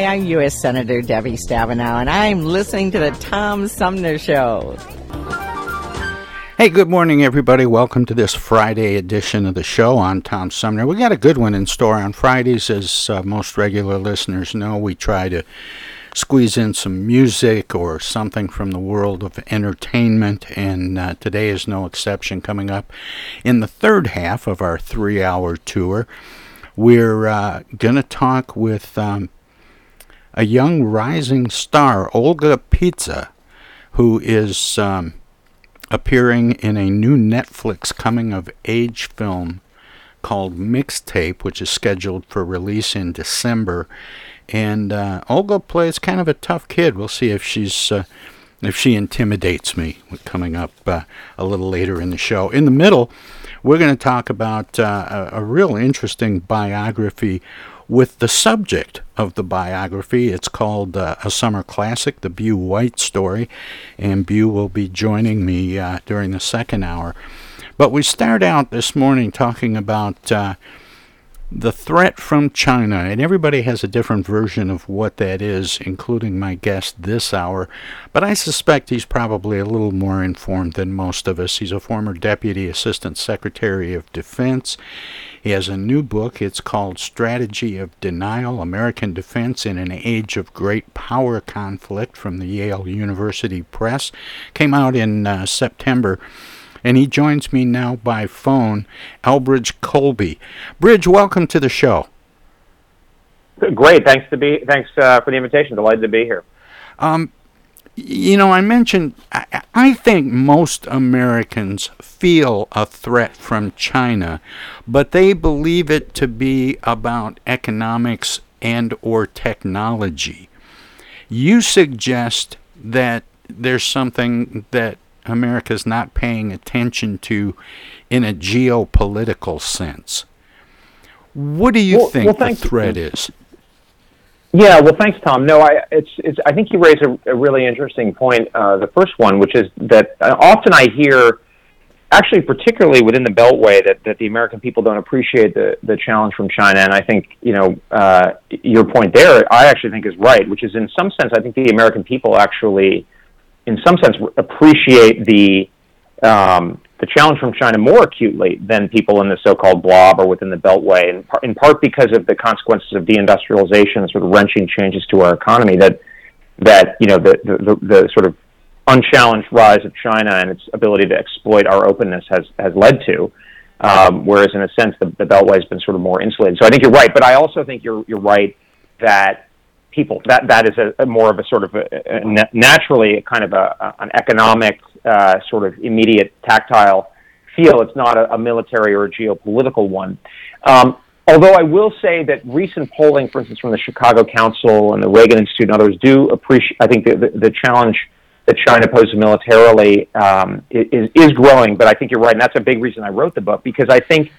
Hi, I'm U.S. Senator Debbie Stabenow, and I'm listening to the Tom Sumner Show. Hey, good morning, everybody. Welcome to this Friday edition of the show on Tom Sumner. We got a good one in store on Fridays, as uh, most regular listeners know. We try to squeeze in some music or something from the world of entertainment, and uh, today is no exception. Coming up in the third half of our three hour tour, we're uh, going to talk with um, a young rising star, Olga Petsa, who is um, appearing in a new Netflix coming of age film called Mixtape, which is scheduled for release in December. And uh, Olga plays kind of a tough kid. We'll see if she's. Uh, if she intimidates me, coming up uh, a little later in the show. In the middle, we're going to talk about uh, a, a real interesting biography with the subject of the biography. It's called uh, A Summer Classic, the Bew White story, and Bew will be joining me uh, during the second hour. But we start out this morning talking about uh, the threat from China, and everybody has a different version of what that is, including my guest this hour. But I suspect he's probably a little more informed than most of us. He's a former Deputy Assistant Secretary of Defense. He has a new book. It's called Strategy of Denial American Defense in an Age of Great Power Conflict from the Yale University Press. Came out in uh, September and he joins me now by phone, Elbridge Colby. Bridge, welcome to the show. Great, thanks to be thanks uh, for the invitation. Delighted to be here. Um, you know, I mentioned I, I think most Americans feel a threat from China, but they believe it to be about economics and or technology. You suggest that there's something that America's not paying attention to in a geopolitical sense. What do you well, think well, the threat is? Yeah, well, thanks, Tom. No, I it's, it's I think you raise a, a really interesting point. Uh, the first one, which is that uh, often I hear, actually, particularly within the Beltway, that, that the American people don't appreciate the the challenge from China. And I think you know uh, your point there, I actually think is right. Which is, in some sense, I think the American people actually in some sense appreciate the um, the challenge from China more acutely than people in the so-called blob or within the Beltway, in, par- in part because of the consequences of deindustrialization, sort of wrenching changes to our economy that that you know the, the, the sort of unchallenged rise of China and its ability to exploit our openness has has led to. Um, whereas in a sense, the, the Beltway has been sort of more insulated. So I think you're right, but I also think you're you're right that people that that is a, a more of a sort of a, a naturally kind of a, an economic uh, sort of immediate tactile feel. It's not a, military or a geopolitical one. Um, although I will say that recent polling, for instance, from the Chicago Council and the Reagan Institute and others, do appreciate. I think the, the, the challenge that China poses militarily um, is is growing. But I think you're right, and that's a big reason I wrote the book because I think,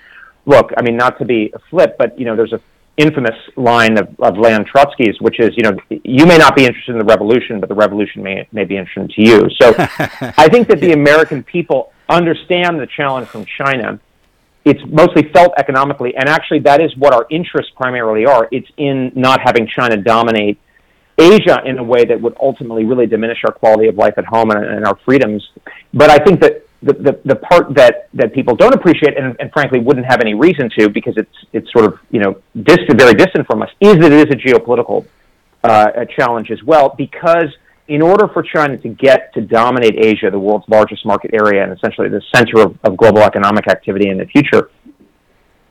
look, I mean, not to be a flip, but you know, there's a infamous line of, of Leon Trotsky's, which is, you know, you may not be interested in the revolution, but the revolution may, may be interesting to you. So I think that the American people understand the challenge from China. It's mostly felt economically, and actually that is what our interests primarily are. It's in not having China dominate Asia in a way that would ultimately really diminish our quality of life at home and, and our freedoms. But I think that the, the, the part that, that people don't appreciate and, and frankly wouldn't have any reason to because it's, it's sort of, you know, distant, very distant from us is that it is a geopolitical uh, a challenge as well because in order for China to get to dominate Asia, the world's largest market area and essentially the center of, of global economic activity in the future,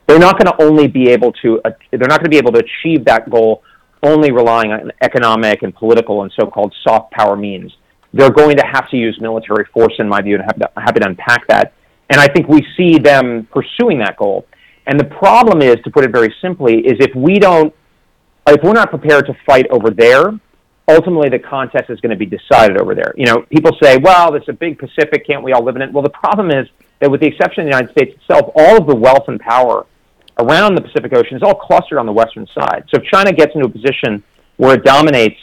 they're not going to only be able to, uh, they're not going to be able to achieve that goal only relying on economic and political and so-called soft power means they're going to have to use military force, in my view, and have to, happy to unpack that. And I think we see them pursuing that goal. And the problem is, to put it very simply, is if we don't, if we're not prepared to fight over there, ultimately the contest is going to be decided over there. You know, people say, well, there's a big Pacific, can't we all live in it? Well, the problem is that with the exception of the United States itself, all of the wealth and power around the Pacific Ocean is all clustered on the western side. So if China gets into a position where it dominates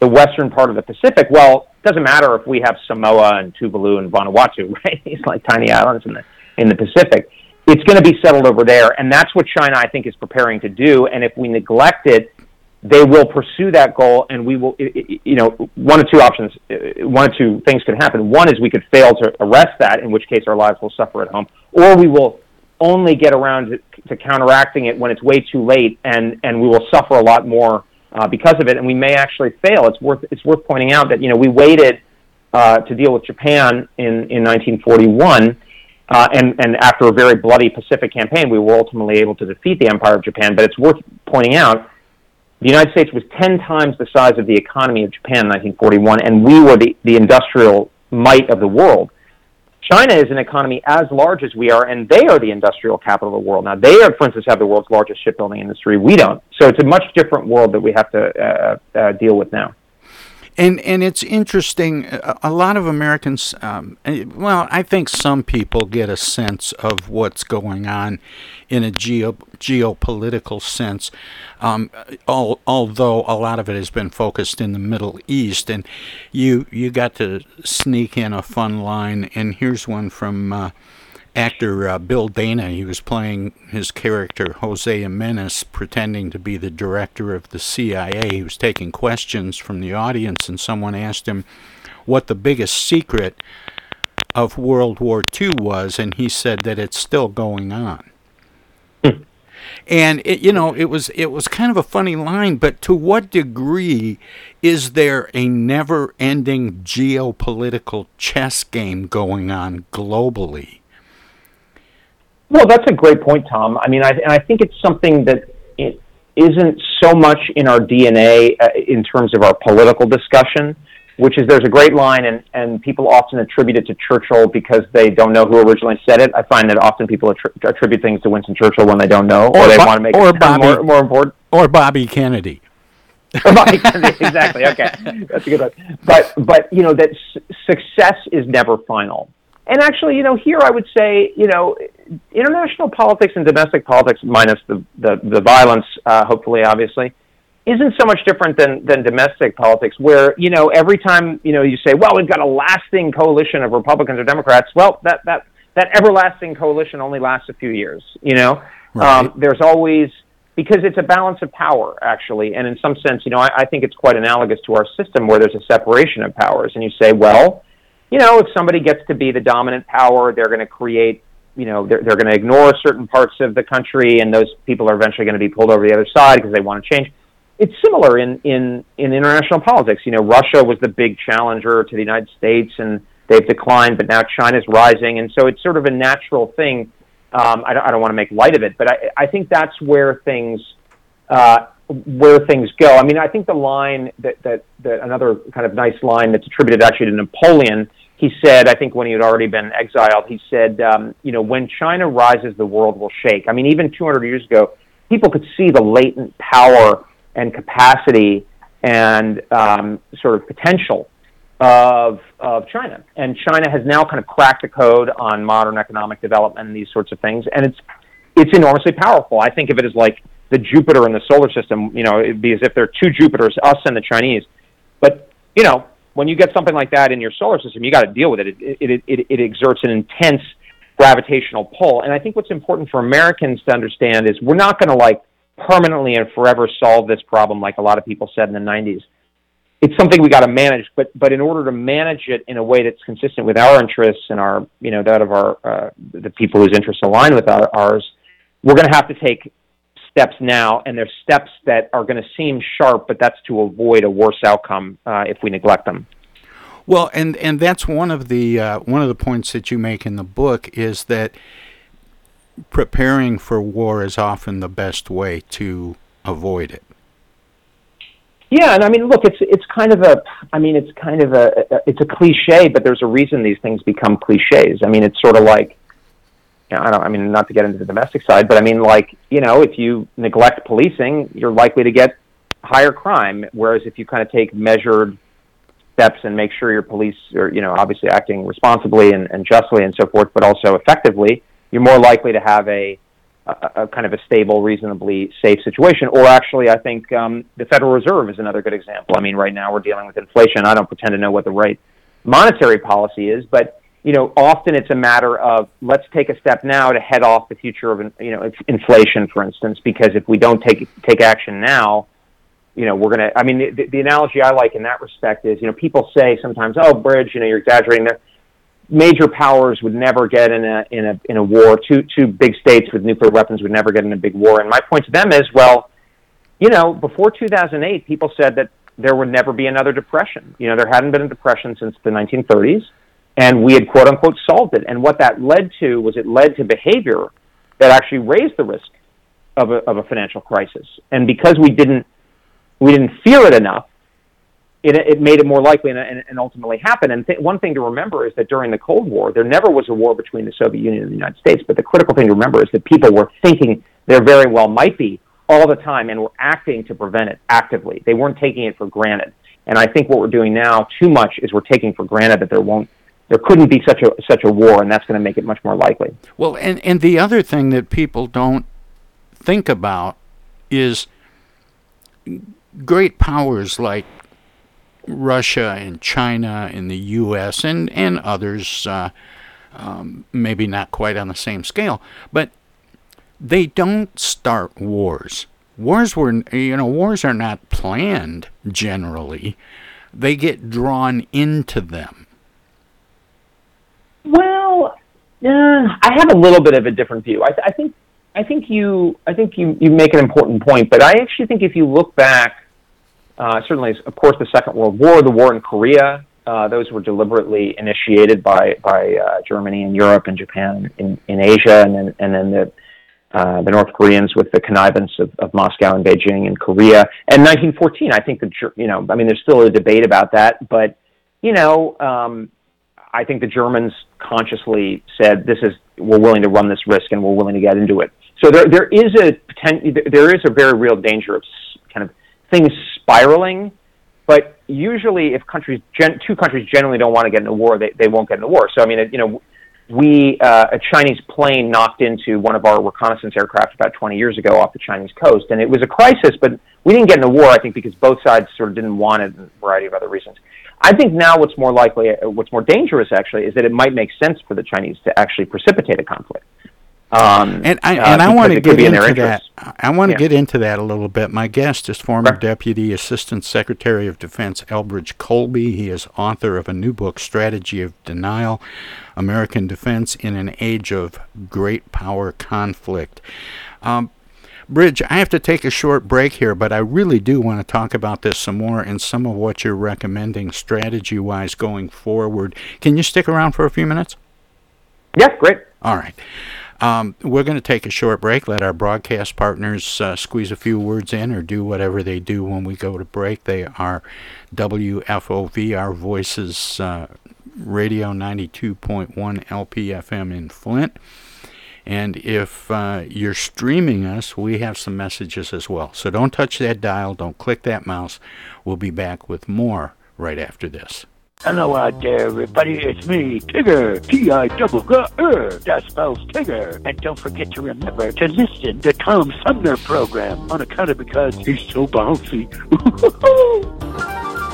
the western part of the Pacific, well, doesn't matter if we have Samoa and Tuvalu and Vanuatu, right? These like tiny islands in the in the Pacific. It's going to be settled over there, and that's what China, I think, is preparing to do. And if we neglect it, they will pursue that goal, and we will. You know, one of two options, uh, one of two things could happen. One is we could fail to arrest that, in which case our lives will suffer at home, or we will only get around to, to counteracting it when it's way too late, and and we will suffer a lot more uh, because of it, and we may actually fail. It's worth it's worth pointing out that you know we waited uh, to deal with Japan in in 1941. Uh, and, and after a very bloody Pacific campaign, we were ultimately able to defeat the Empire of Japan. But it's worth pointing out the United States was 10 times the size of the economy of Japan in 1941, and we were the, the industrial might of the world. China is an economy as large as we are, and they are the industrial capital of the world. Now, they, are, for instance, have the world's largest shipbuilding industry. We don't. So it's a much different world that we have to uh, uh, deal with now. And and it's interesting. A lot of Americans, um, well, I think some people get a sense of what's going on in a geo geopolitical sense. Um, all, although a lot of it has been focused in the Middle East, and you you got to sneak in a fun line. And here's one from. Uh, actor uh, Bill Dana. He was playing his character Jose Jimenez, pretending to be the director of the CIA. He was taking questions from the audience, and someone asked him what the biggest secret of World War II was, and he said that it's still going on. And it, you know, it was it was kind of a funny line, but to what degree is there a never-ending geopolitical chess game going on globally? Well, that's a great point, Tom. I mean, I, and I think it's something that it isn't so much in our DNA uh, in terms of our political discussion, which is there's a great line, and, and people often attribute it to Churchill because they don't know who originally said it. I find that often people attri- attribute things to Winston Churchill when they don't know, or, or they Bo- want to make or it Bobby, more, more important. Or Bobby Kennedy. Exactly. Okay, that's a good one. But but you know that s- success is never final and actually, you know, here I would say, you know, international politics and domestic politics, minus the the, the violence, uh, hopefully, obviously, isn't so much different than than domestic politics, where you know every time you know you say, well, we've got a lasting coalition of Republicans or Democrats. Well, that that that everlasting coalition only lasts a few years. You know, right. um, there's always because it's a balance of power, actually, and in some sense, you know, I, I think it's quite analogous to our system where there's a separation of powers, and you say, well you know, if somebody gets to be the dominant power, they're going to create, you know, they're, they're going to ignore certain parts of the country, and those people are eventually going to be pulled over the other side because they want to change. It's similar in, in, in international politics. You know, Russia was the big challenger to the United States, and they've declined, but now China's rising, and so it's sort of a natural thing. Um, I, don't, I don't want to make light of it, but I, I think that's where things uh, where things go. I mean, I think the line that, that, that another kind of nice line that's attributed actually to Napoleon, he said, I think when he had already been exiled, he said, um, you know, when China rises, the world will shake. I mean, even 200 years ago, people could see the latent power and capacity and um, sort of potential of, of China. And China has now kind of cracked the code on modern economic development and these sorts of things. And it's, it's enormously powerful. I think of it as like the Jupiter in the solar system. You know, it'd be as if there are two Jupiters, us and the Chinese. But you know, when you get something like that in your solar system, you got to deal with it. It, it, it. it exerts an intense gravitational pull. And I think what's important for Americans to understand is we're not going to like permanently and forever solve this problem like a lot of people said in the 90s. It's something we got to manage, but but in order to manage it in a way that's consistent with our interests and our you know that of our uh, the people whose interests align with our, ours, we're going to have to take steps now, and there's steps that are going to seem sharp, but that's to avoid a worse outcome uh, if we neglect them. Well, and and that's one of the uh, one of the points that you make in the book is that preparing for war is often the best way to avoid it. Yeah, and I mean, look, it's it's kind of a, I mean, it's kind of a, it's a cliche, but there's a reason these things become cliches. I mean, it's sort of like I don't. I mean, not to get into the domestic side, but I mean, like you know, if you neglect policing, you're likely to get higher crime. Whereas if you kind of take measured steps and make sure your police are, you know, obviously acting responsibly and, and justly and so forth, but also effectively, you're more likely to have a, a, a kind of a stable, reasonably safe situation. Or actually, I think um, the Federal Reserve is another good example. I mean, right now we're dealing with inflation. I don't pretend to know what the right monetary policy is, but you know, often it's a matter of let's take a step now to head off the future of, you know, inflation, for instance, because if we don't take take action now, you know, we're gonna. I mean, the, the analogy I like in that respect is, you know, people say sometimes, "Oh, bridge," you know, you're exaggerating there. Major powers would never get in a in a in a war. Two two big states with nuclear weapons would never get in a big war. And my point to them is, well, you know, before 2008, people said that there would never be another depression. You know, there hadn't been a depression since the 1930s and we had quote unquote solved it. And what that led to was it led to behavior that actually raised the risk of a, of a financial crisis. And because we didn't we didn't fear it enough, it, it made it more likely and, and, ultimately happened. And th- one thing to remember is that during the Cold War, there never was a war between the Soviet Union and the United States. But the critical thing to remember is that people were thinking there very well might be all the time and were acting to prevent it actively. They weren't taking it for granted. And I think what we're doing now too much is we're taking for granted that there won't there couldn't be such a such a war, and that's going to make it much more likely. Well, and and the other thing that people don't think about is great powers like Russia and China and the U.S. and and others, uh, um, maybe not quite on the same scale, but they don't start wars. Wars were, you know, wars are not planned generally. They get drawn into them well, uh, I have a little bit of a different view. I, th- I think I think you I think you, you make an important point, but I actually think if you look back, uh, certainly, of course, the Second World War, the war in Korea, uh, those were deliberately initiated by by uh, Germany and Europe and Japan in, in Asia, and then and then the uh, the North Koreans with the connivance of, of Moscow and Beijing and Korea. And 1914, I think the you know I mean there's still a debate about that, but you know um, I think the Germans consciously said, "This is we're willing to run this risk and we're willing to get into it." So there there is a there is a very real danger of kind of things spiraling. But usually, if countries gen, two countries generally don't want to get in a war, they they won't get in a war. So I mean, you know, we uh, a Chinese plane knocked into one of our reconnaissance aircraft about 20 years ago off the Chinese coast, and it was a crisis. But we didn't get in a war, I think, because both sides sort of didn't want it, and a variety of other reasons. I think now what's more likely, uh, what's more dangerous actually, is that it might make sense for the Chinese to actually precipitate a conflict. Um, and I, uh, I want to because it could get in into that. I want to Yeah. get into that a little bit. My guest is former Deputy Assistant Secretary of Defense Elbridge Colby. He is author of a new book, Strategy of Denial American Defense in an Age of Great Power Conflict. Um, Bridge, I have to take a short break here, but I really do want to talk about this some more and some of what you're recommending strategy wise going forward. Can you stick around for a few minutes? Yeah, great. All right. Um, we're going to take a short break, let our broadcast partners uh, squeeze a few words in or do whatever they do when we go to break. They are WFOV, our voices, uh, radio 92.1 LPFM in Flint. And if uh, you're streaming us, we have some messages as well. So don't touch that dial, don't click that mouse. We'll be back with more right after this. Hello out there, everybody. It's me, Tigger. T-I-double-G-R. That spells Tigger. And don't forget to remember to listen to Tom Sumner program on account of because he's so bouncy.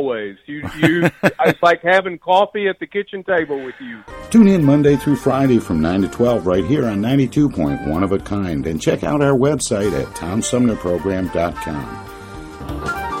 always. You you, it's like having coffee at the kitchen table with you. Tune in Monday through Friday from 9 to 12 right here on 92.1 of a kind and check out our website at tomsumnerprogram.com.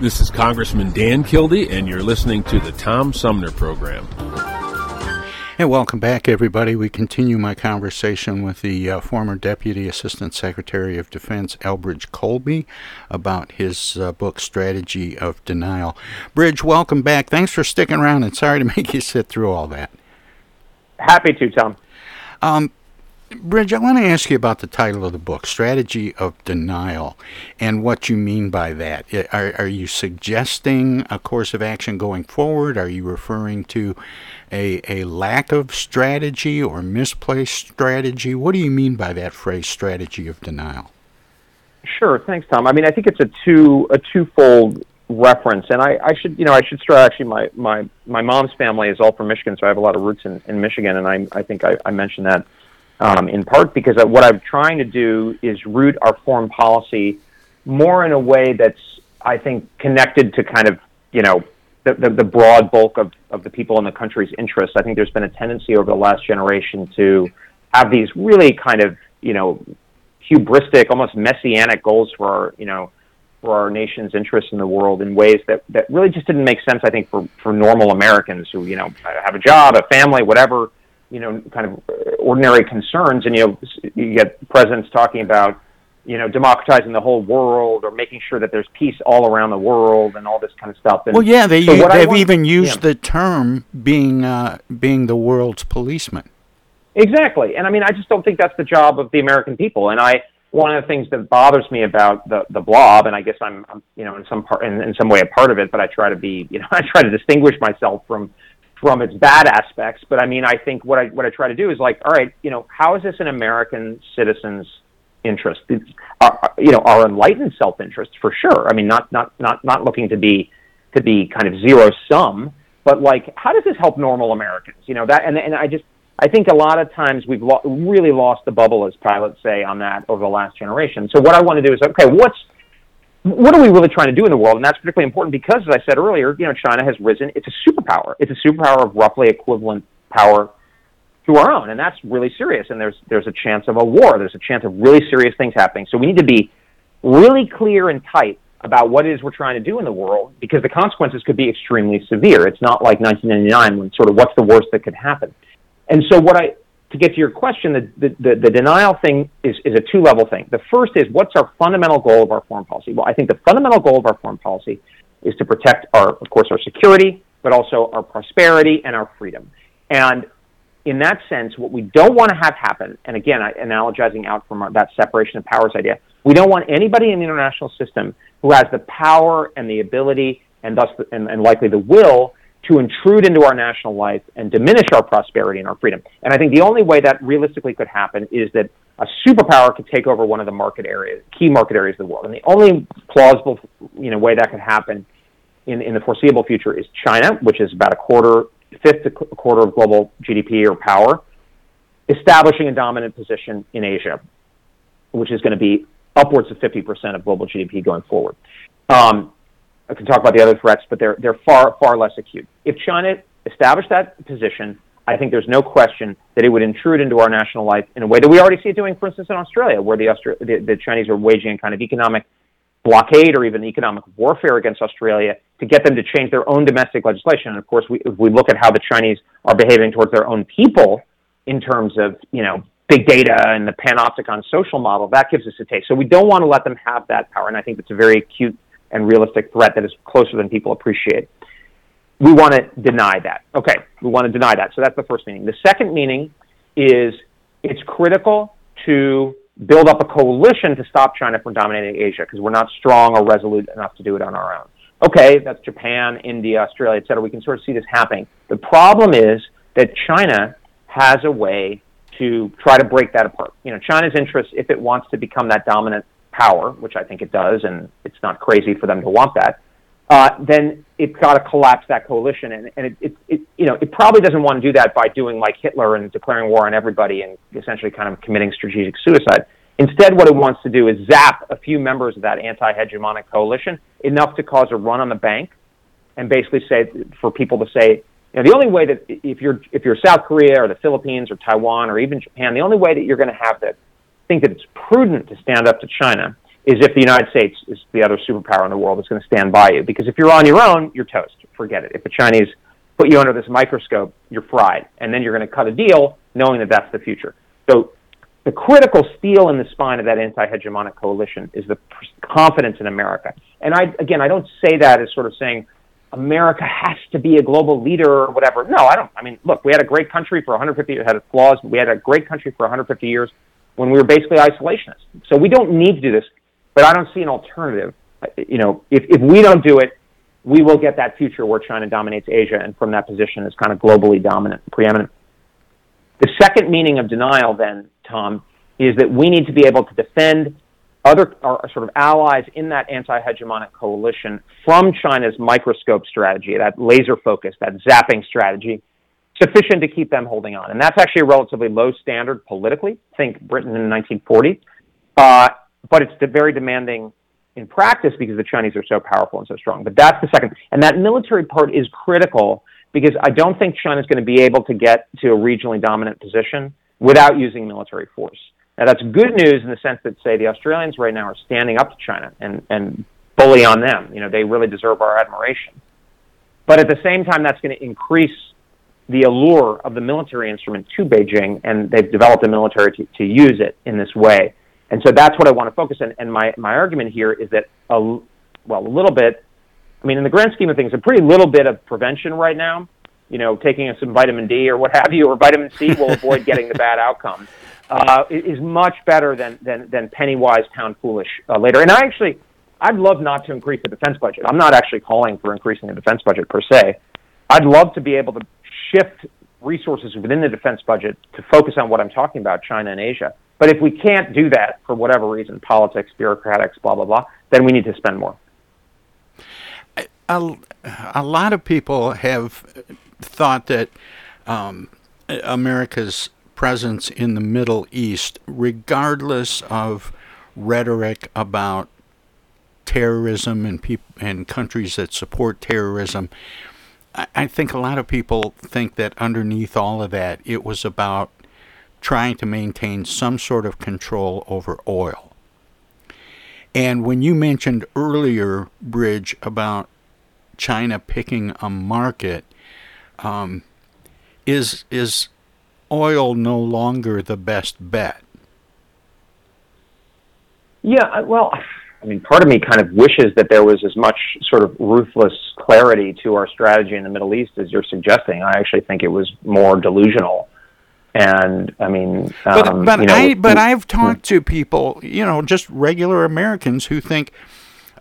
This is Congressman Dan Kildee, and you're listening to the Tom Sumner Program. And welcome back, everybody. We continue my conversation with the uh, former Deputy Assistant Secretary of Defense, Elbridge Colby, about his uh, book, Strategy of Denial. Bridge, welcome back. Thanks for sticking around, and sorry to make you sit through all that. Happy to, Tom. Um, Bridge, I want to ask you about the title of the book, Strategy of Denial, and what you mean by that. Are, are you suggesting a course of action going forward? Are you referring to a, a lack of strategy or misplaced strategy? What do you mean by that phrase, strategy of denial? Sure, thanks, Tom. I mean, I think it's a two a twofold reference, and I, I should you know I should start. Actually, my my my mom's family is all from Michigan, so I have a lot of roots in, in Michigan, and I I think I, I mentioned that um, in part because what I'm trying to do is root our foreign policy more in a way that's, I think, connected to kind of, you know, the, the, the broad bulk of, of the people in the country's interests. I think there's been a tendency over the last generation to have these really kind of, you know, hubristic, almost messianic goals for our, you know, for our nation's interests in the world in ways that, that really just didn't make sense, I think, for, for normal Americans who, you know, have a job, a family, whatever, you know, kind of ordinary concerns, and you know, you get presidents talking about, you know, democratizing the whole world or making sure that there's peace all around the world and all this kind of stuff. And well, yeah, they so they've want, even used yeah. the term being uh, being the world's policeman. Exactly, and I mean, I just don't think that's the job of the American people. And I, one of the things that bothers me about the the blob, and I guess I'm, I'm you know, in some part, in, in some way, a part of it, but I try to be, you know, I try to distinguish myself from from its bad aspects. But I mean, I think what I what I try to do is like, all right, you know, how is this an American citizen's interest? It's, uh, you know, our enlightened self interest for sure. I mean, not not not not looking to be to be kind of zero sum, but like, how does this help normal Americans? You know that, and and I just I think a lot of times we've lo- really lost the bubble, as pilots say, on that over the last generation. So what I want to do is, okay, what's what are we really trying to do in the world? And that's particularly important because, as I said earlier, you know, China has risen. It's a superpower. It's a superpower of roughly equivalent power to our own, and that's really serious. And there's there's a chance of a war. There's a chance of really serious things happening. So we need to be really clear and tight about what it is we're trying to do in the world because the consequences could be extremely severe. It's not like 1999 when sort of what's the worst that could happen. And so what I to get to your question, the, the, the, the denial thing is, is a two level thing. The first is what's our fundamental goal of our foreign policy? Well, I think the fundamental goal of our foreign policy is to protect our, of course, our security, but also our prosperity and our freedom. And in that sense, what we don't want to have happen, and again, I, analogizing out from our, that separation of powers idea, we don't want anybody in the international system who has the power and the ability and thus the, and, and likely the will to intrude into our national life and diminish our prosperity and our freedom. And I think the only way that realistically could happen is that a superpower could take over one of the market areas, key market areas of the world. And the only plausible, you know, way that could happen in, in the foreseeable future is China, which is about a quarter, fifth a quarter of global GDP or power, establishing a dominant position in Asia, which is going to be upwards of 50% of global GDP going forward. Um, I can talk about the other threats, but they're they're far far less acute. If China established that position, I think there's no question that it would intrude into our national life in a way that we already see it doing, for instance, in Australia, where the, Austra- the, the Chinese are waging kind of economic blockade or even economic warfare against Australia to get them to change their own domestic legislation. And of course, we, if we look at how the Chinese are behaving towards their own people in terms of, you know, big data and the panopticon social model, that gives us a taste. So we don't want to let them have that power. And I think it's a very acute and realistic threat that is closer than people appreciate. We want to deny that. Okay, we want to deny that. So that's the first meaning. The second meaning is it's critical to build up a coalition to stop China from dominating Asia because we're not strong or resolute enough to do it on our own. Okay, that's Japan, India, Australia, et cetera. We can sort of see this happening. The problem is that China has a way to try to break that apart. You know, China's interest, if it wants to become that dominant power, which I think it does, and it's not crazy for them to want that, uh, then it's got to collapse that coalition. And, and it, it, it, you know, it probably doesn't want to do that by doing like Hitler and declaring war on everybody and essentially kind of committing strategic suicide. Instead, what it wants to do is zap a few members of that anti-hegemonic coalition enough to cause a run on the bank and basically say for people to say, You know, the only way that if you're if you're South Korea or the Philippines or Taiwan or even Japan, the only way that you're going to have to think that it's prudent to stand up to China is if the United States is the other superpower in the world that's going to stand by you. Because if you're on your own, you're toast. Forget it. If the Chinese put you under this microscope, you're fried, and then you're going to cut a deal knowing that that's the future. So the critical steel in the spine of that anti-hegemonic coalition is the confidence in America. And I, again, I don't say that as sort of saying America has to be a global leader or whatever. No, I don't. I mean, look, we had a great country for 150 years, had its flaws, but we had a great country for 150 years when we were basically isolationists. So we don't need to do this, but I don't see an alternative. Uh, you know, if, if we don't do it, we will get that future where China dominates Asia and from that position is kind of globally dominant, preeminent. The second meaning of denial, then, Tom, is that we need to be able to defend other our sort of allies in that anti-hegemonic coalition from China's microscope strategy, that laser focus, that zapping strategy, sufficient to keep them holding on. And that's actually a relatively low standard politically. Think Britain in 1940. Uh, but it's very demanding in practice because the Chinese are so powerful and so strong. But that's the second. And that military part is critical because I don't think China's going to be able to get to a regionally dominant position without using military force. Now, that's good news in the sense that, say, the Australians right now are standing up to China and, and bully on them. You know, they really deserve our admiration. But at the same time, that's going to increase the allure of the military instrument to Beijing, and they've developed a military to, to use it in this way. And so that's what I want to focus on. And my, my argument here is that, a, well, a little bit, I mean, in the grand scheme of things, a pretty little bit of prevention right now, you know, taking some vitamin D or what have you, or vitamin C will avoid getting the bad outcome, uh, is much better than, than, than penny wise, pound foolish uh, later. And I actually, I'd love not to increase the defense budget. I'm not actually calling for increasing the defense budget per se. I'd love to be able to shift resources within the defense budget to focus on what I'm talking about, China and Asia. But if we can't do that for whatever reason, politics, bureaucratics, blah, blah, blah, then we need to spend more. A, a lot of people have thought that um, America's presence in the Middle East, regardless of rhetoric about terrorism and peop- and countries that support terrorism, I think a lot of people think that underneath all of that, it was about trying to maintain some sort of control over oil. And when you mentioned earlier, Bridge, about China picking a market, um, is is oil no longer the best bet? Yeah, well, I mean, part of me kind of wishes that there was as much sort of ruthless clarity to our strategy in the Middle East as you're suggesting. I actually think it was more delusional. And I mean, um, but but you know, I but I've talked to people, you know, just regular Americans who think,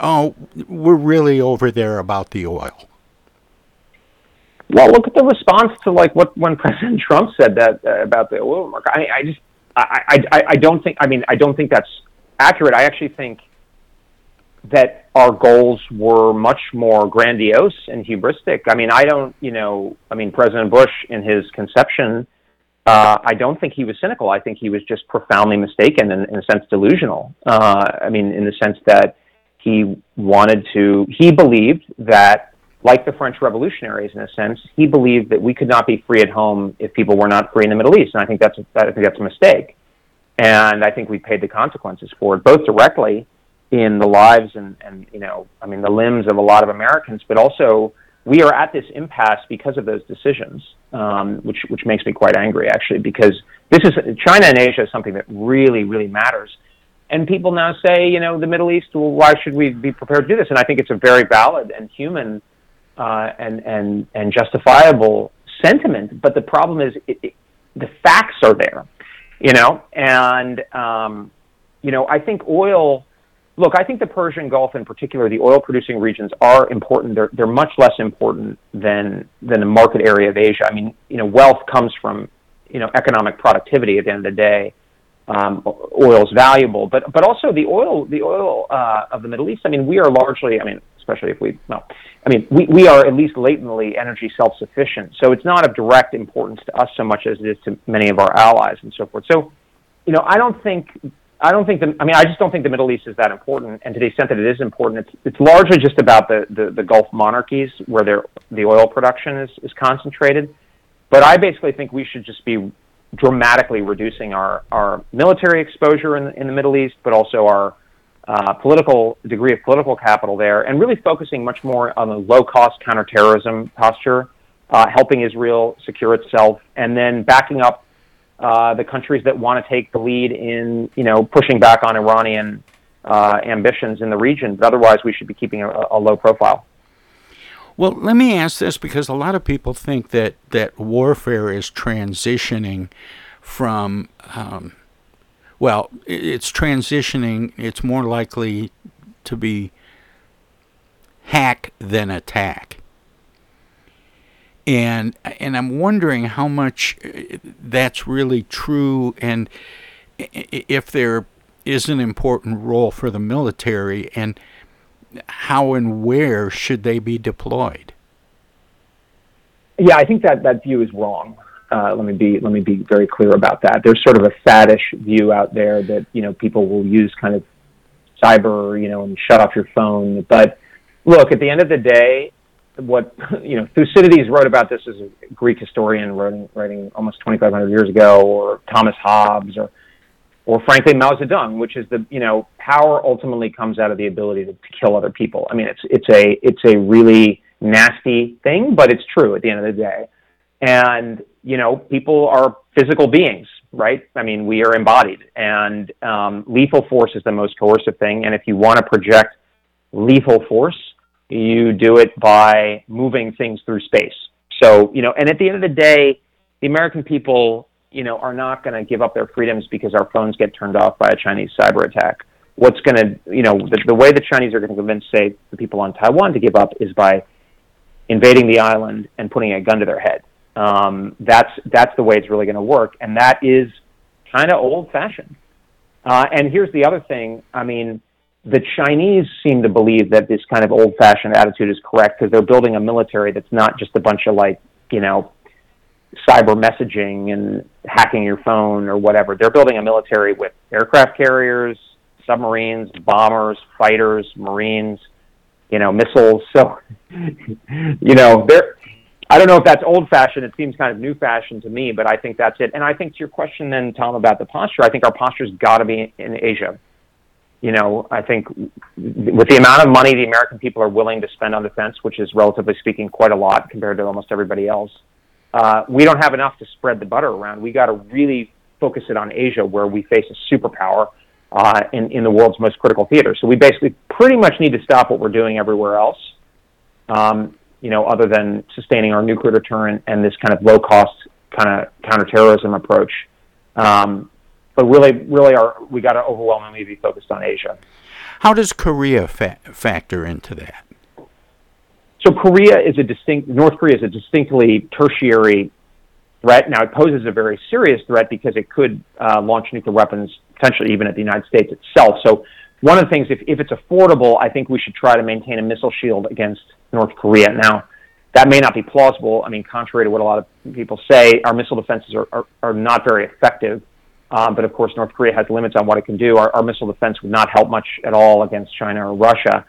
oh, we're really over there about the oil. Well, look at the response to like what when President Trump said that uh, about the oil market. I, I just I, I I don't think I mean I don't think that's accurate. I actually think that our goals were much more grandiose and hubristic. I mean, I don't, you know, I mean, President Bush in his conception, uh, I don't think he was cynical. I think he was just profoundly mistaken and, in a sense, delusional. Uh, I mean, in the sense that he wanted to, he believed that, like the French revolutionaries, in a sense, he believed that we could not be free at home if people were not free in the Middle East. And I think that's, I think that's a mistake. And I think we paid the consequences for it, both directly in the lives and, and you know, I mean, the limbs of a lot of Americans, but also we are at this impasse because of those decisions, um, which which makes me quite angry actually, because this is China and Asia is something that really really matters, and people now say, you know, the Middle East, well, why should we be prepared to do this? And I think it's a very valid and human uh, and and and justifiable sentiment, but the problem is it, it, the facts are there, you know, and um, you know, I think oil Look, I think the Persian Gulf, in particular, the oil-producing regions, are important. They're they're much less important than than the market area of Asia. I mean, you know, wealth comes from you know economic productivity. At the end of the day, um, oil is valuable, but but also the oil the oil uh, of the Middle East. I mean, we are largely. I mean, especially if we well, I mean, we we are at least latently energy self-sufficient. So it's not of direct importance to us so much as it is to many of our allies and so forth. So, you know, I don't think I don't think the. I mean, I just don't think the Middle East is that important. And to the extent that it is important, it's it's largely just about the the, the Gulf monarchies where their the oil production is is concentrated. But I basically think we should just be dramatically reducing our our military exposure in in the Middle East, but also our uh, political degree of political capital there, and really focusing much more on the low cost counterterrorism posture, uh, helping Israel secure itself, and then backing up uh, the countries that want to take the lead in you know pushing back on Iranian uh, ambitions in the region. But otherwise, we should be keeping a, a low profile. Well, let me ask this because a lot of people think that that warfare is transitioning from um, well, it's transitioning. It's more likely to be hack than attack. And and I'm wondering how much uh, that's really true, and if there is an important role for the military, and how and where should they be deployed? Yeah, I think that that view is wrong. Uh, let me be let me be very clear about that. There's sort of a faddish view out there that you know people will use kind of cyber, you know, and shut off your phone. But look, at the end of the day, what you know, Thucydides wrote about this as a Greek historian writing, writing almost 2,500 years ago, or Thomas Hobbes, or or frankly Mao Zedong, which is the you know power ultimately comes out of the ability to, to kill other people. I mean, it's it's a it's a really nasty thing, but it's true at the end of the day. And you know, people are physical beings, right? I mean, we are embodied, and um, lethal force is the most coercive thing. And if you want to project lethal force, you do it by moving things through space. So, you know, and at the end of the day, the American people, you know, are not going to give up their freedoms because our phones get turned off by a Chinese cyber attack. What's going to, you know, the, the way the Chinese are going to convince, say, the people on Taiwan to give up is by invading the island and putting a gun to their head um, that's that's the way it's really going to work, and that is kind of old fashioned. Uh, and here's the other thing. I mean, the Chinese seem to believe that this kind of old fashioned attitude is correct because they're building a military that's not just a bunch of like you know cyber messaging and hacking your phone or whatever. They're building a military with aircraft carriers, submarines, bombers, fighters, marines, you know, missiles. So, you know, they're I don't know if that's old fashioned. It seems kind of new fashioned to me, but I think that's it. And I think to your question then, Tom, about the posture, I think our posture's got to be in Asia. You know, I think with the amount of money the American people are willing to spend on defense, which is relatively speaking quite a lot compared to almost everybody else, uh, we don't have enough to spread the butter around. We got to really focus it on Asia, where we face a superpower uh, in in the world's most critical theater. So we basically pretty much need to stop what we're doing everywhere else. Um, you know, other than sustaining our nuclear deterrent and this kind of low cost kind of counterterrorism approach. Um, but really, really, our we got to overwhelmingly be focused on Asia. How does Korea fa- factor into that? So Korea is a distinct. North Korea is a distinctly tertiary threat. Now it poses a very serious threat because it could uh, launch nuclear weapons potentially even at the United States itself. So one of the things, if, if it's affordable, I think we should try to maintain a missile shield against North Korea. Now, that may not be plausible. I mean, contrary to what a lot of people say, our missile defenses are, are, are not very effective. Um, but of course, North Korea has limits on what it can do. Our, our missile defense would not help much at all against China or Russia.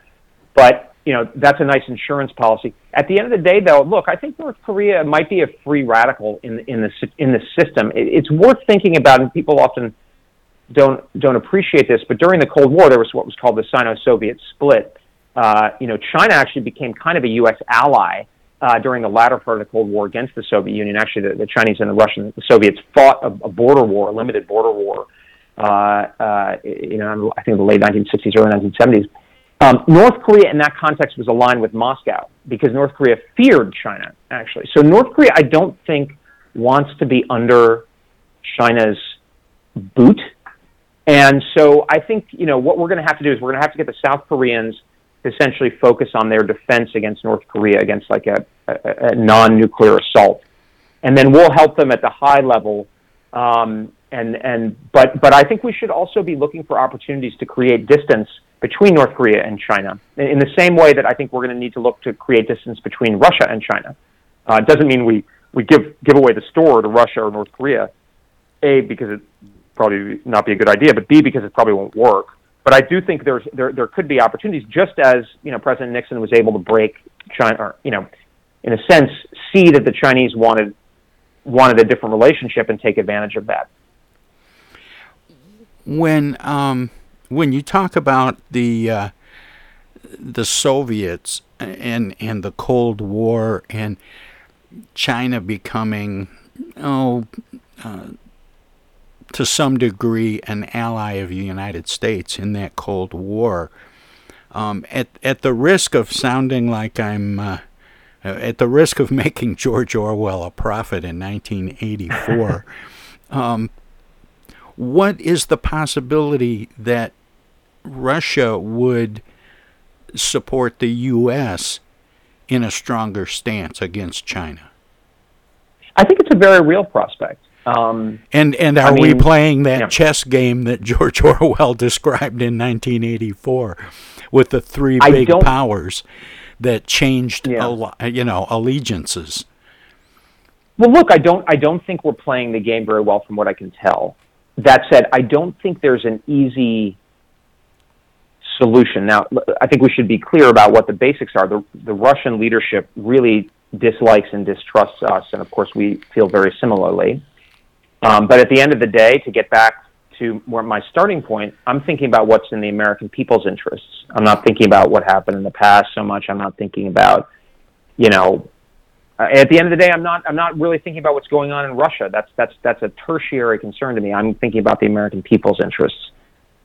But you know, that's a nice insurance policy. At the end of the day, though, look, I think North Korea might be a free radical in in the in the system. It, it's worth thinking about, and people often don't don't appreciate this. But during the Cold War, there was what was called the Sino-Soviet split, uh, you know, China actually became kind of a U.S. ally uh, during the latter part of the Cold War against the Soviet Union. Actually, the, the Chinese and the Russians, the Soviets fought a, a border war, a limited border war. Uh, uh, you know, I think the late 1960s, early 1970s. Um, North Korea, in that context, was aligned with Moscow because North Korea feared China. Actually, so North Korea, I don't think wants to be under China's boot. And so I think you know what we're going to have to do is we're going to have to get the South Koreans essentially focus on their defense against North Korea against like a, a, non-nuclear assault, and then we'll help them at the high level. Um, and and but but I think we should also be looking for opportunities to create distance between North Korea and China in the same way that I think we're going to need to look to create distance between Russia and China. Uh, it doesn't mean we we give give away the store to Russia or North Korea, a because it probably not be a good idea, but B because it probably won't work. But I do think there's there there could be opportunities, just as you know President Nixon was able to break China, or you know, in a sense, see that the Chinese wanted wanted a different relationship and take advantage of that. When um, when you talk about the uh, the Soviets and and the Cold War and China becoming oh uh, to some degree an ally of the United States in that Cold War. Um, at at the risk of sounding like I'm uh, at the risk of making George Orwell a prophet in 1984, um, what is the possibility that Russia would support the U.S. in a stronger stance against China? I think it's a very real prospect. Um, and and are I mean, we playing that yeah. chess game that George Orwell described in 1984 with the three I big powers that changed Yeah. alle- you know allegiances? Well, look, I don't I don't think we're playing the game very well from what I can tell. That said, I don't think there's an easy solution. Now, I think we should be clear about what the basics are. The the Russian leadership really dislikes and distrusts us, and of course, we feel very similarly. Um, but at the end of the day, to get back to where my starting point, I'm thinking about what's in the American people's interests. I'm not thinking about what happened in the past so much. I'm not thinking about, you know, uh, at the end of the day, I'm not. I'm not really thinking about what's going on in Russia. That's that's that's a tertiary concern to me. I'm thinking about the American people's interests.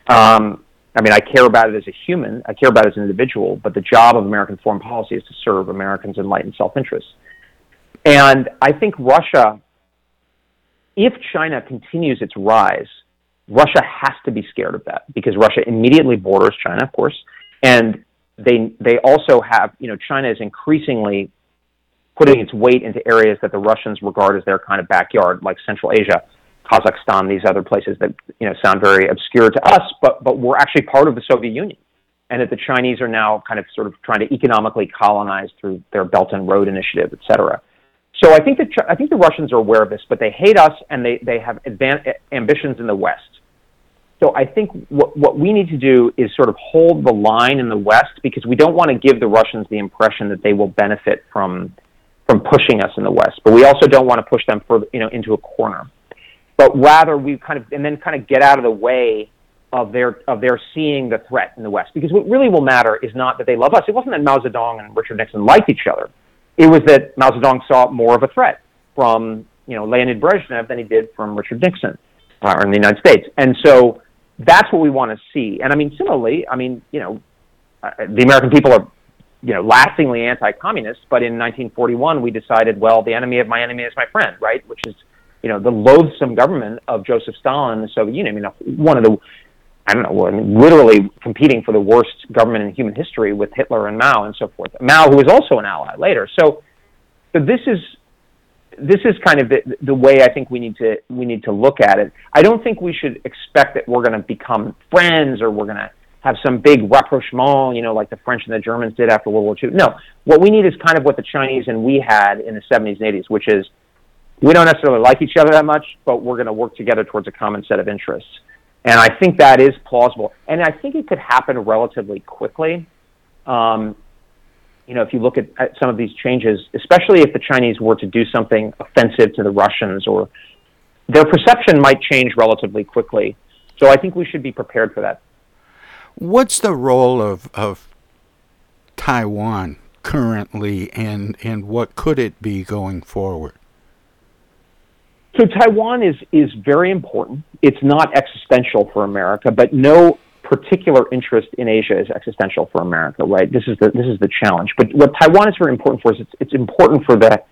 Um, I mean, I care about it as a human. I care about it as an individual. But the job of American foreign policy is to serve Americans' enlightened self-interest. And I think Russia, if China continues its rise, Russia has to be scared of that because Russia immediately borders China, of course, and they they also have you know China is increasingly putting its weight into areas that the Russians regard as their kind of backyard, like Central Asia, Kazakhstan, these other places that you know sound very obscure to us, but but we're actually part of the Soviet Union, and that the Chinese are now kind of sort of trying to economically colonize through their Belt and Road Initiative, et cetera. So I think that I think the Russians are aware of this, but they hate us and they they have advan- ambitions in the West. So I think what what we need to do is sort of hold the line in the West because we don't want to give the Russians the impression that they will benefit from from pushing us in the West, but we also don't want to push them further, you know, into a corner. But rather, we kind of and then kind of get out of the way of their of their seeing the threat in the West. Because what really will matter is not that they love us. It wasn't that Mao Zedong and Richard Nixon liked each other. It was that Mao Zedong saw more of a threat from you know Leonid Brezhnev than he did from Richard Nixon uh, or in the United States. And so that's what we want to see. And I mean, similarly, I mean, you know, uh, the American people are you know, lastingly anti-communist. But in 1941, we decided, well, the enemy of my enemy is my friend, right? Which is, you know, the loathsome government of Joseph Stalin and the Soviet Union. I mean, one of the, I don't know, literally competing for the worst government in human history with Hitler and Mao and so forth. Mao, who was also an ally later. So, so this is this is kind of the, the way I think we need to we need to look at it. I don't think we should expect that we're going to become friends or we're going to have some big rapprochement, you know, like the French and the Germans did after World War II. No, what we need is kind of what the Chinese and we had in the 70s and 80s, which is we don't necessarily like each other that much, but we're going to work together towards a common set of interests. And I think that is plausible. And I think it could happen relatively quickly. Um, you know, if you look at, at some of these changes, especially if the Chinese were to do something offensive to the Russians or their perception might change relatively quickly. So I think we should be prepared for that. What's the role of, of Taiwan currently, and, and what could it be going forward? So Taiwan is is very important. It's not existential for America, but no particular interest in Asia is existential for America, right? This is the this is the challenge. But what Taiwan is very important for is it's it's important for the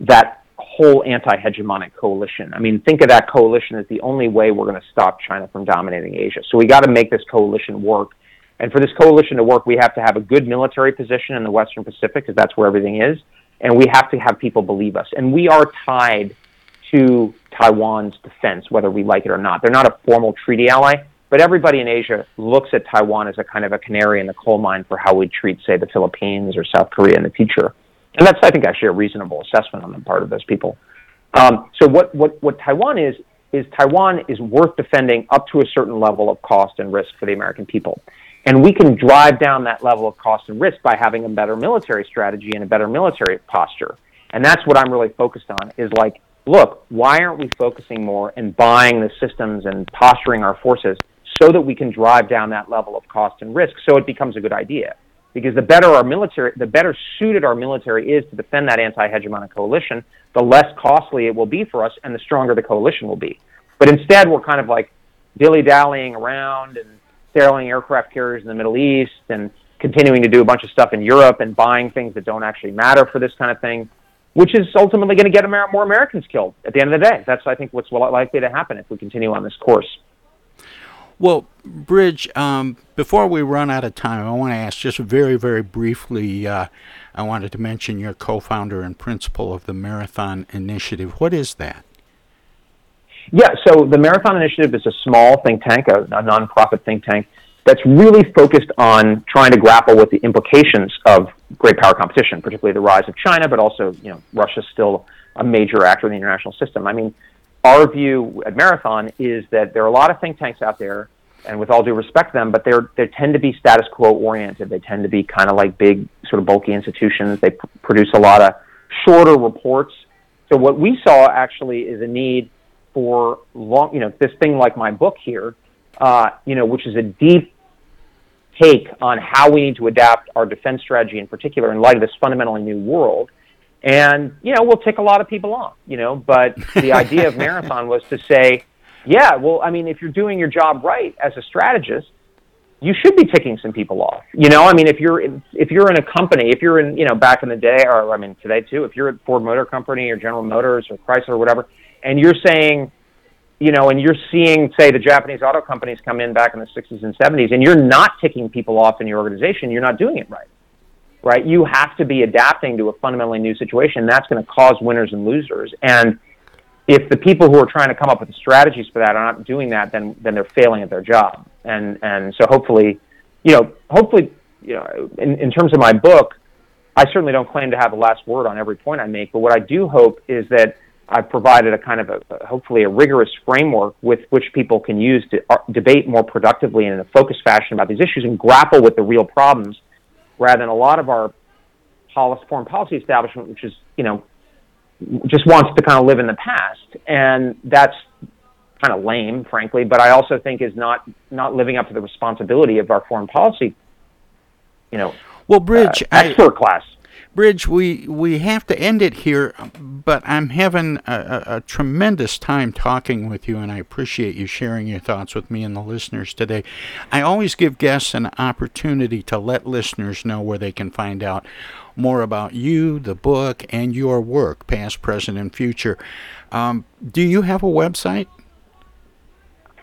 that whole anti-hegemonic coalition. I mean, think of that coalition as the only way we're going to stop China from dominating Asia. So we got to make this coalition work. And for this coalition to work, we have to have a good military position in the Western Pacific because that's where everything is, and we have to have people believe us. And we are tied to Taiwan's defense, whether we like it or not. They're not a formal treaty ally, but everybody in Asia looks at Taiwan as a kind of a canary in the coal mine for how we treat, say, the Philippines or South Korea in the future. And that's, I think, actually a reasonable assessment on the part of those people. Um, so what, what, what Taiwan is, is Taiwan is worth defending up to a certain level of cost and risk for the American people. And we can drive down that level of cost and risk by having a better military strategy and a better military posture. And that's what I'm really focused on is like, look, why aren't we focusing more and buying the systems and posturing our forces so that we can drive down that level of cost and risk so it becomes a good idea? Because the better our military, the better suited our military is to defend that anti-hegemonic coalition, the less costly it will be for us and the stronger the coalition will be. But instead, we're kind of like dilly-dallying around and sailing aircraft carriers in the Middle East and continuing to do a bunch of stuff in Europe and buying things that don't actually matter for this kind of thing, which is ultimately going to get more Americans killed at the end of the day. That's, I think, what's likely to happen if we continue on this course. Well, Bridge, um, before we run out of time, I want to ask just very, very briefly. Uh, I wanted to mention your co founder and principal of the Marathon Initiative. What is that? Yeah, so the Marathon Initiative is a small think tank, a, a nonprofit think tank that's really focused on trying to grapple with the implications of great power competition, particularly the rise of China, but also, you know, Russia's still a major actor in the international system. I mean, our view at Marathon is that there are a lot of think tanks out there, and with all due respect to them, but they're, they tend to be status quo oriented. They tend to be kind of like big, sort of bulky institutions. They p- produce a lot of shorter reports. So what we saw actually is a need for long, you know, this thing like my book here, uh, you know, which is a deep take on how we need to adapt our defense strategy in particular in light of this fundamentally new world. And, you know, we'll tick a lot of people off, you know, but the idea of Marathon was to say, yeah, well, I mean, if you're doing your job right as a strategist, you should be ticking some people off. You know, I mean, if you're if you're in a company, if you're in, you know, back in the day, or I mean, today too, if you're at Ford Motor Company or General Motors or Chrysler or whatever, and you're saying, you know, and you're seeing, say, the Japanese auto companies come in back in the 60s and 70s, and you're not ticking people off in your organization, you're not doing it right. Right? You have to be adapting to a fundamentally new situation. That's going to cause winners and losers. And if the people who are trying to come up with the strategies for that are not doing that, then then they're failing at their job. And and so hopefully, you know, hopefully, you know, in, in terms of my book, I certainly don't claim to have the last word on every point I make. But what I do hope is that I've provided a kind of a, hopefully a rigorous framework with which people can use to uh, debate more productively and in a focused fashion about these issues and grapple with the real problems, rather than a lot of our policy, foreign policy establishment, which is you know just wants to kind of live in the past, and that's kind of lame, frankly. But I also think is not not living up to the responsibility of our foreign policy. You know, well, Bridge uh, expert I, class. Bridge, we, we have to end it here, but I'm having a, a, a, tremendous time talking with you, and I appreciate you sharing your thoughts with me and the listeners today. I always give guests an opportunity to let listeners know where they can find out more about you, the book, and your work, past, present, and future. Um, do you have a website?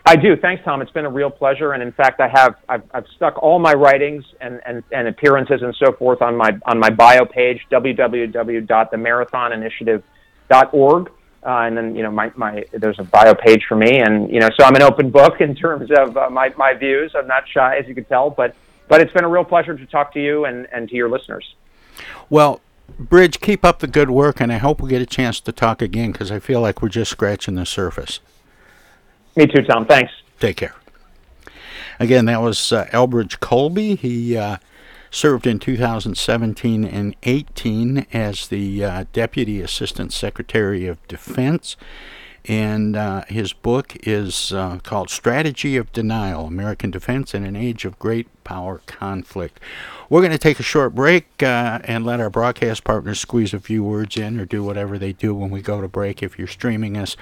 I do. Thanks, Tom. It's been a real pleasure, and in fact, I have I've, I've stuck all my writings and, and, and appearances and so forth on my on my bio page www.themarathoninitiative.org. Uh, and then you know my, my there's a bio page for me, and you know so I'm an open book in terms of uh, my my views. I'm not shy, as you can tell, but but it's been a real pleasure to talk to you and and to your listeners. Well, Bridge, keep up the good work, and I hope we get a chance to talk again because I feel like we're just scratching the surface. Me too, Tom. Thanks. Take care. Again, that was uh, Elbridge Colby. He uh, served in 2017 and 18 as the uh, Deputy Assistant Secretary of Defense. And uh, his book is uh, called Strategy of Denial American Defense in an Age of Great Power Conflict. We're going to take a short break uh, and let our broadcast partners squeeze a few words in or do whatever they do when we go to break. If you're streaming us,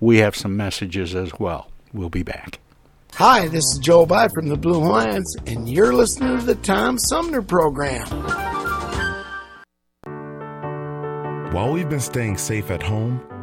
we have some messages as well. We'll be back. Hi, this is Joe By from the Blue Hawaiians, and you're listening to the Tom Sumner Program. While we've been staying safe at home,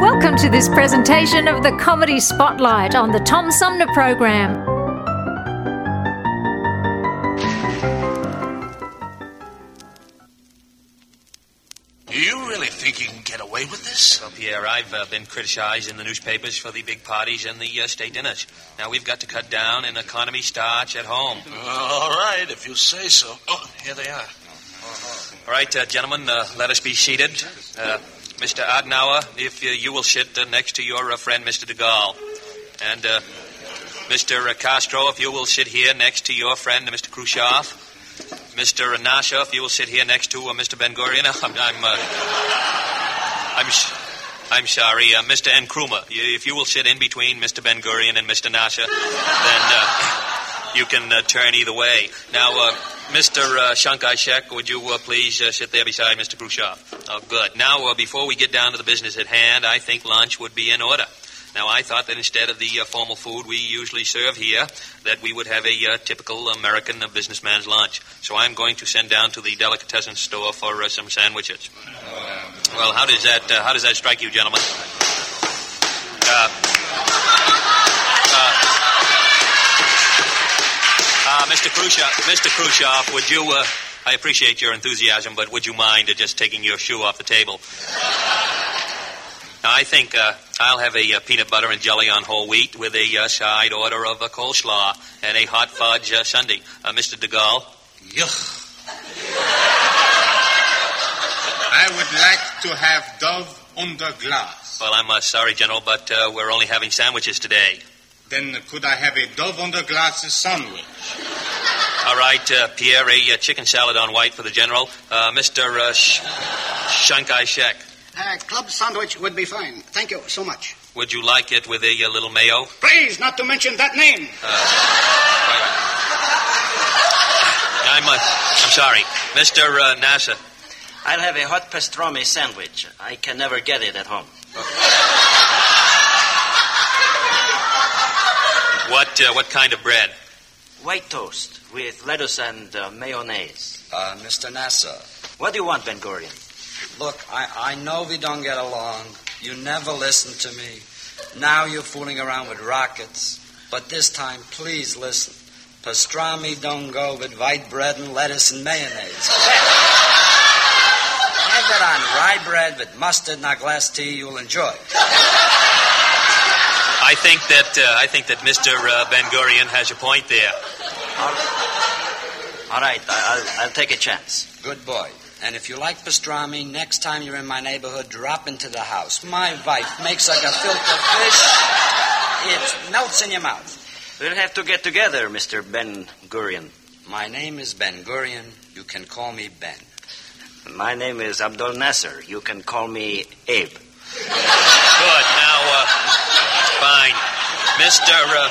Welcome to this presentation of the Comedy Spotlight on the Tom Sumner Program. Do you really think you can get away with this? Well, Pierre, I've uh, been criticized in the newspapers for the big parties and the uh, state dinners. Now we've got to cut down, and economy starts at home. all right, if you say so. Oh, here they are. All right, uh, gentlemen, uh, let us be seated. Mr. Adenauer, if uh, you will sit uh, next to your uh, friend, Mr. de Gaulle. And Mr. Castro, if you will sit here next to your friend, Mr. Khrushchev. Mr. Nasser, if you will sit here next to Mr. Ben Gurion. I'm, I'm, I'm, s- I'm sorry, uh, Mr. Nkrumah. If you will sit in between Mr. Ben Gurion and Mr. Nasser, then uh, you can uh, turn either way. Now, Mr. Uh, Chiang Kai-shek, would you uh, please uh, sit there beside Mr. Khrushchev? Oh, good. Now, uh, before we get down to the business at hand, I think lunch would be in order. Now, I thought that instead of the uh, formal food we usually serve here, that we would have a uh, typical American businessman's lunch. So I'm going to send down to the delicatessen store for uh, some sandwiches. Well, how does that how does that strike you, gentlemen? Uh, Mr. Khrushchev, Mr. Khrushchev, would you uh, I appreciate your enthusiasm, but would you mind uh, just taking your shoe off the table? Now, I think uh, I'll have a uh, peanut butter and jelly on whole wheat with a uh, side order of a coleslaw and a hot fudge uh, sundae. Uh, Mr. de Gaulle? Yuck. I would like to have Dove under glass. Well, I'm uh, sorry, General, but uh, we're only having sandwiches today. Then could I have a Dove under glass sandwich? All right, uh, Pierre, a uh, chicken salad on white for the General. Uh, Mr. Uh, Sh- Chiang Kai-shek, Uh, club sandwich would be fine. Thank you so much. would you like it with a, uh little mayo? Please, not to mention that name. I'm, uh, I'm sorry. Mr. Uh, Nasser, I'll have a hot pastrami sandwich. I can never get it at home. What, uh, what kind of bread? White toast with lettuce and uh, mayonnaise. Uh, Mr. Nasser, What do you want, Ben Gurion? look, I, I know we don't get along. You never listen to me. Now you're fooling around with rockets. But this time, please listen. Pastrami don't go with white bread and lettuce and mayonnaise. Have it on rye bread with mustard and a glass tea you'll enjoy. I think that uh, I think that Mr. Uh, Ben Gurion has a point there. All right, I- I'll, I'll take a chance. Good boy. And if you like pastrami, next time you're in my neighborhood, drop into the house. My wife makes like a gefilte fish. It melts in your mouth. We'll have to get together, Mr. Ben Gurion. My name is Ben Gurion. You can call me Ben. My name is Abdul Nasser. You can call me Abe. Good. Now, uh, fine, Mr. Uh,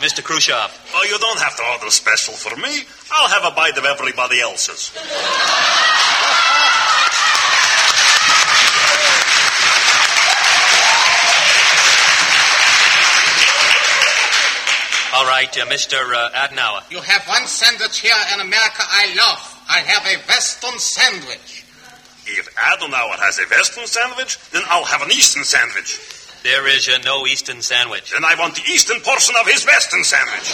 Mr. Khrushchev. Oh, you don't have to order special for me. I'll have a bite of everybody else's. All right, uh, Mr. Uh, Adenauer. You have one sandwich here in America I love. I have a Western sandwich. If Adenauer has a Western sandwich, then I'll have an Eastern sandwich. There is uh, no Eastern sandwich. Then I want the Eastern portion of his Western sandwich.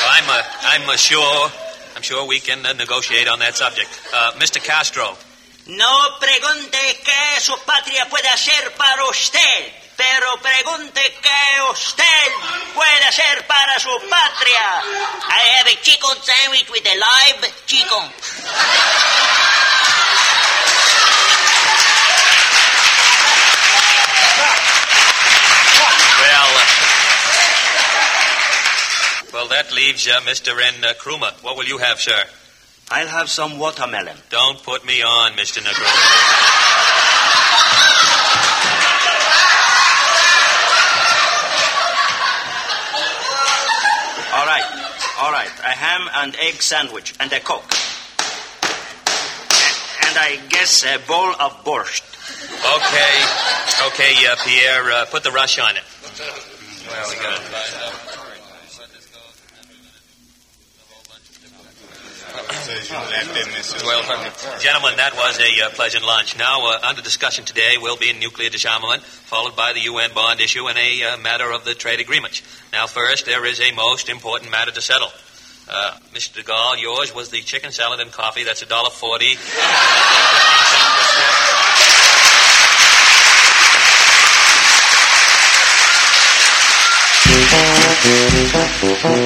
Well, I'm, uh, I'm uh, sure, I'm sure we can uh, negotiate on that subject. Uh, Mr. Castro. No pregunte qué su patria puede hacer para usted, pero pregunte qué usted puede hacer para su patria. I have a chicken sandwich with a live chicken. Well, uh, well, that leaves you, Mr. N. Uh, Kruma. What will you have, sir? I'll have some watermelon. Don't put me on, Mr. Negroni. All right, all right. A ham and egg sandwich and a coke. And I guess a bowl of borscht. Okay, okay, uh, Pierre, uh, put the rush on it. Well, we got Well, gentlemen, that was a uh, pleasant lunch. Now, uh, under discussion today will be nuclear disarmament, followed by the UN bond issue and a uh, matter of the trade agreements. Now, first, there is a most important matter to settle. Uh, Mr. de Gaulle, yours was the chicken salad and coffee. That's a dollar forty.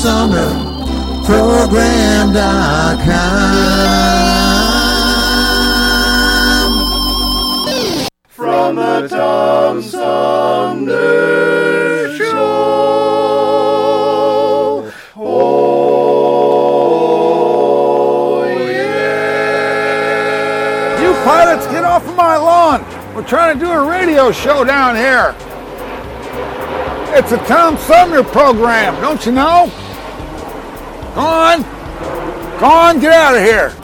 Tom Sumner Program.com. From the Tom Sumner Show. Oh, yeah. You pilots, get off of my lawn. We're trying to do a radio show down here. It's a Tom Sumner program, don't you know? Go on. Go on, get out of here.